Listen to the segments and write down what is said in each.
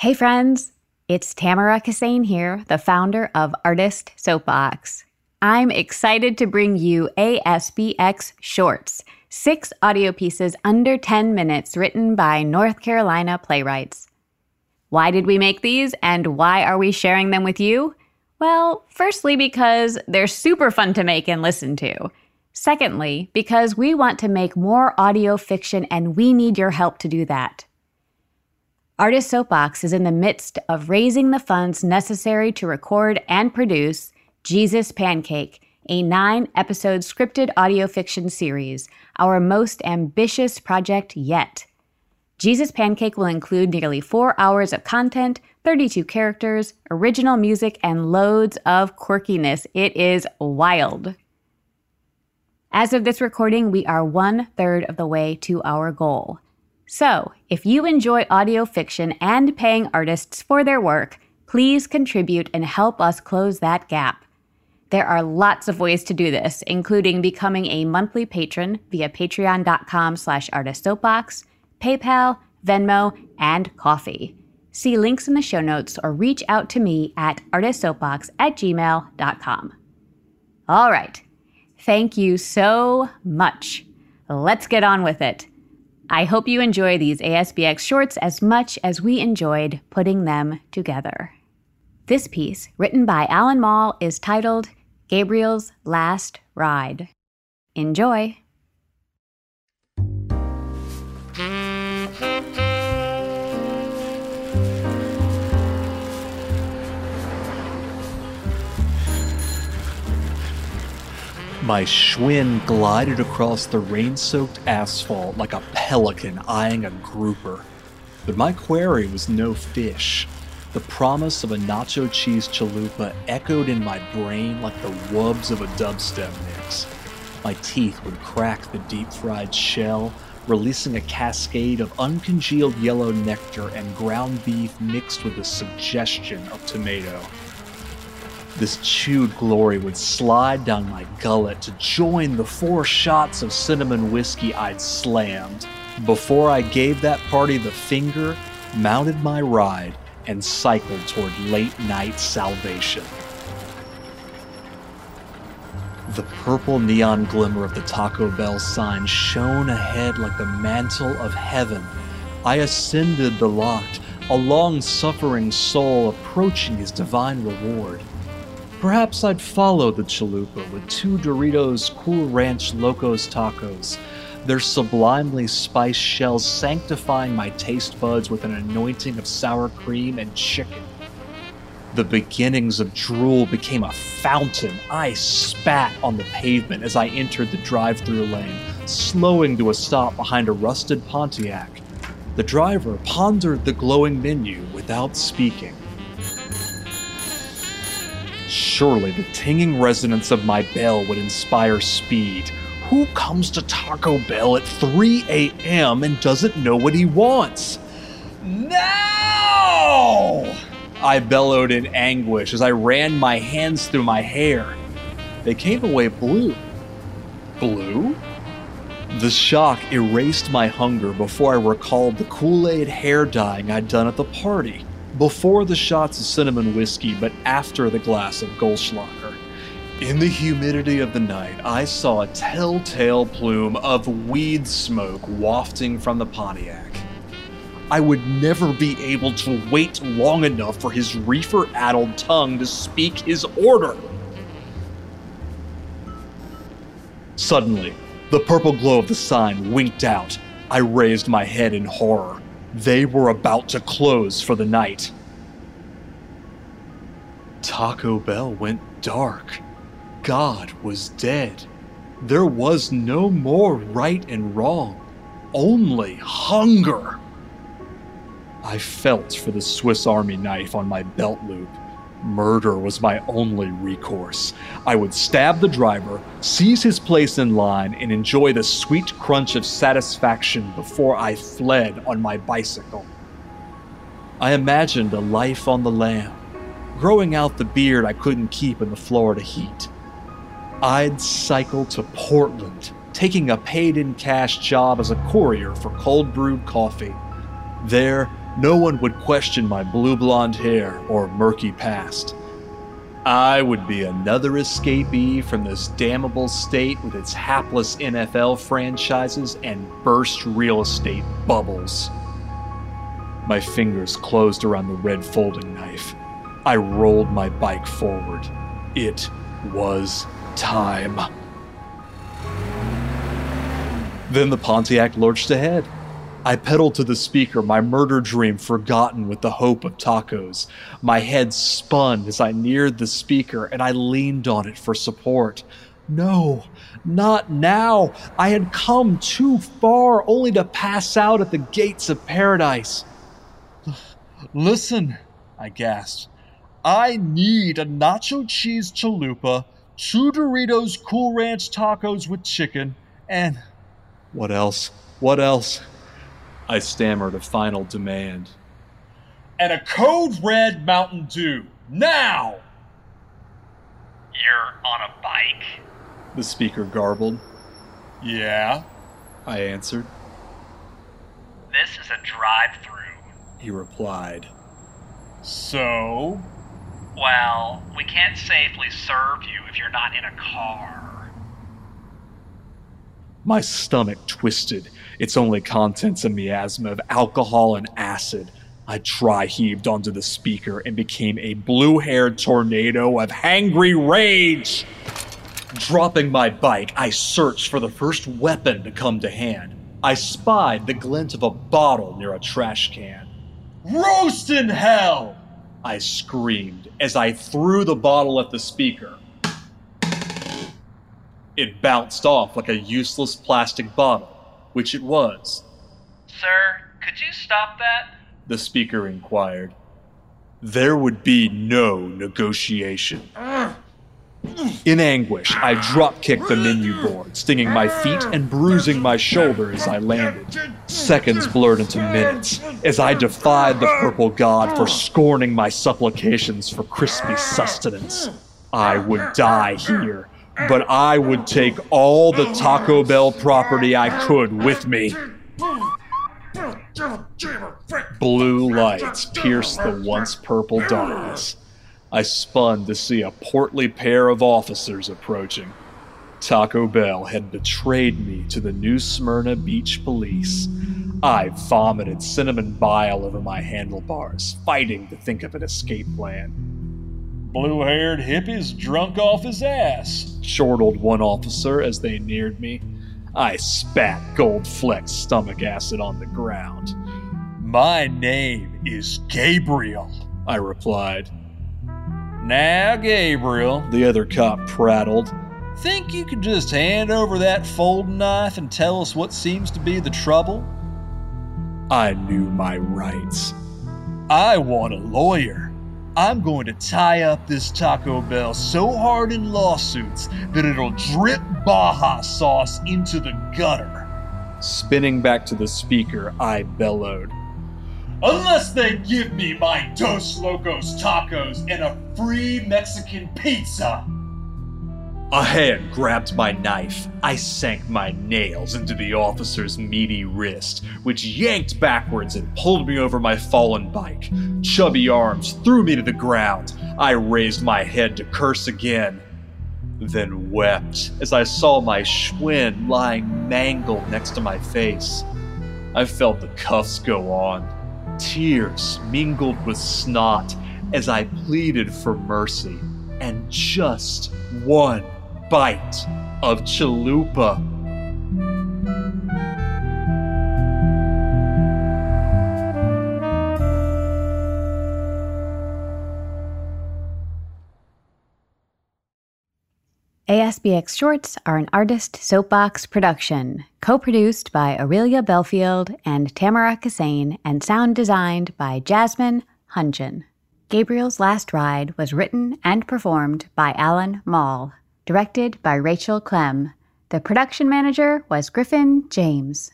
Hey, friends. It's Tamara Kissane here, the founder of Artist Soapbox. I'm excited to bring you ASBX Shorts, six audio pieces under 10 minutes written by North Carolina playwrights. Why did we make these and why are we sharing them with you? Well, firstly, because they're super fun to make and listen to. Secondly, because we want to make more audio fiction and we need your help to do that. Artist Soapbox is in the midst of raising the funds necessary to record and produce Jesus Pancake, a nine episode scripted audio fiction series, our most ambitious project yet. Jesus Pancake will include nearly four hours of content, 32 characters, original music, and loads of quirkiness. It is wild. As of this recording, we are one third of the way to our goal. So, if you enjoy audio fiction and paying artists for their work, please contribute and help us close that gap. There are lots of ways to do this, including becoming a monthly patron via patreon.com slash artistsoapbox, PayPal, Venmo, and Ko-fi. See links in the show notes or reach out to me at artistsoapbox at gmail.com. All right. Thank you so much. Let's get on with it. I hope you enjoy these ASBX shorts as much as we enjoyed putting them together. This piece, written by Alan Mall, is titled Gabriel's Last Ride. Enjoy! My Schwinn glided across the rain soaked asphalt like a pelican eyeing a grouper. But my quarry was no fish. The promise of a nacho cheese chalupa echoed in my brain like the wubs of a dubstep mix. My teeth would crack the deep fried shell, releasing a cascade of uncongealed yellow nectar and ground beef mixed with a suggestion of tomato. This chewed glory would slide down my gullet to join the four shots of cinnamon whiskey I'd slammed before I gave that party the finger, mounted my ride, and cycled toward late night salvation. The purple neon glimmer of the Taco Bell sign shone ahead like the mantle of heaven. I ascended the lot, a long suffering soul approaching his divine reward. Perhaps I'd follow the chalupa with two Doritos Cool Ranch Locos tacos, their sublimely spiced shells sanctifying my taste buds with an anointing of sour cream and chicken. The beginnings of drool became a fountain. I spat on the pavement as I entered the drive through lane, slowing to a stop behind a rusted Pontiac. The driver pondered the glowing menu without speaking. Surely the tinging resonance of my bell would inspire speed. Who comes to Taco Bell at 3 a.m. and doesn't know what he wants? No! I bellowed in anguish as I ran my hands through my hair. They came away blue. Blue? The shock erased my hunger before I recalled the Kool Aid hair dyeing I'd done at the party before the shots of cinnamon whiskey, but after the glass of Goldschlager. In the humidity of the night, I saw a telltale plume of weed smoke wafting from the Pontiac. I would never be able to wait long enough for his reefer addled tongue to speak his order. Suddenly, the purple glow of the sign winked out. I raised my head in horror. They were about to close for the night. Taco Bell went dark. God was dead. There was no more right and wrong, only hunger. I felt for the Swiss Army knife on my belt loop. Murder was my only recourse. I would stab the driver, seize his place in line, and enjoy the sweet crunch of satisfaction before I fled on my bicycle. I imagined a life on the lam, growing out the beard I couldn't keep in the Florida heat. I'd cycle to Portland, taking a paid in cash job as a courier for cold brewed coffee. There, no one would question my blue blonde hair or murky past. I would be another escapee from this damnable state with its hapless NFL franchises and burst real estate bubbles. My fingers closed around the red folding knife. I rolled my bike forward. It was time. Then the Pontiac lurched ahead. I pedaled to the speaker, my murder dream forgotten with the hope of tacos. My head spun as I neared the speaker and I leaned on it for support. No, not now. I had come too far only to pass out at the gates of paradise. Listen, I gasped. I need a nacho cheese chalupa, two Doritos Cool Ranch tacos with chicken, and. What else? What else? I stammered a final demand. And a code red Mountain Dew. Now! You're on a bike? The speaker garbled. Yeah, I answered. This is a drive through. He replied. So? Well, we can't safely serve you if you're not in a car. My stomach twisted, its only contents a miasma of alcohol and acid. I dry heaved onto the speaker and became a blue haired tornado of hangry rage. Dropping my bike, I searched for the first weapon to come to hand. I spied the glint of a bottle near a trash can. Roast in hell! I screamed as I threw the bottle at the speaker. It bounced off like a useless plastic bottle, which it was. Sir, could you stop that? The speaker inquired. There would be no negotiation. In anguish, I drop kicked the menu board, stinging my feet and bruising my shoulder as I landed. Seconds blurred into minutes as I defied the purple god for scorning my supplications for crispy sustenance. I would die here, but I would take all the Taco Bell property I could with me. Blue lights pierced the once purple darkness. I spun to see a portly pair of officers approaching. Taco Bell had betrayed me to the New Smyrna Beach Police. I vomited cinnamon bile over my handlebars, fighting to think of an escape plan. Blue haired hippie's drunk off his ass, chortled one officer as they neared me. I spat gold flecked stomach acid on the ground. My name is Gabriel, I replied. Now, Gabriel, the other cop prattled. Think you could just hand over that folding knife and tell us what seems to be the trouble? I knew my rights. I want a lawyer. I'm going to tie up this Taco Bell so hard in lawsuits that it'll drip Baja sauce into the gutter. Spinning back to the speaker, I bellowed. Unless they give me my Dos Locos tacos and a free Mexican pizza. A hand grabbed my knife. I sank my nails into the officer's meaty wrist, which yanked backwards and pulled me over my fallen bike. Chubby arms threw me to the ground. I raised my head to curse again, then wept as I saw my Schwinn lying mangled next to my face. I felt the cuffs go on tears mingled with snot as I pleaded for mercy and just one bite of chalupa. ASBX Shorts are an artist soapbox production, co produced by Aurelia Belfield and Tamara Kissane, and sound designed by Jasmine Hunjan. Gabriel's Last Ride was written and performed by Alan Mall, directed by Rachel Clem. The production manager was Griffin James.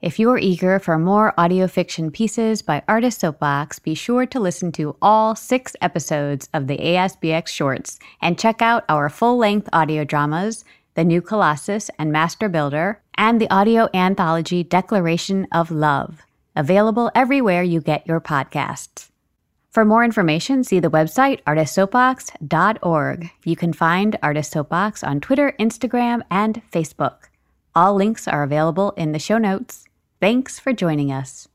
If you're eager for more audio fiction pieces by Artist Soapbox, be sure to listen to all six episodes of the ASBX shorts and check out our full length audio dramas, The New Colossus and Master Builder, and the audio anthology Declaration of Love. available everywhere you get your podcasts. For more information, see the website artistsoapbox.org. You can find Artist Soapbox on Twitter, Instagram, and Facebook. All links are available in the show notes. Thanks for joining us.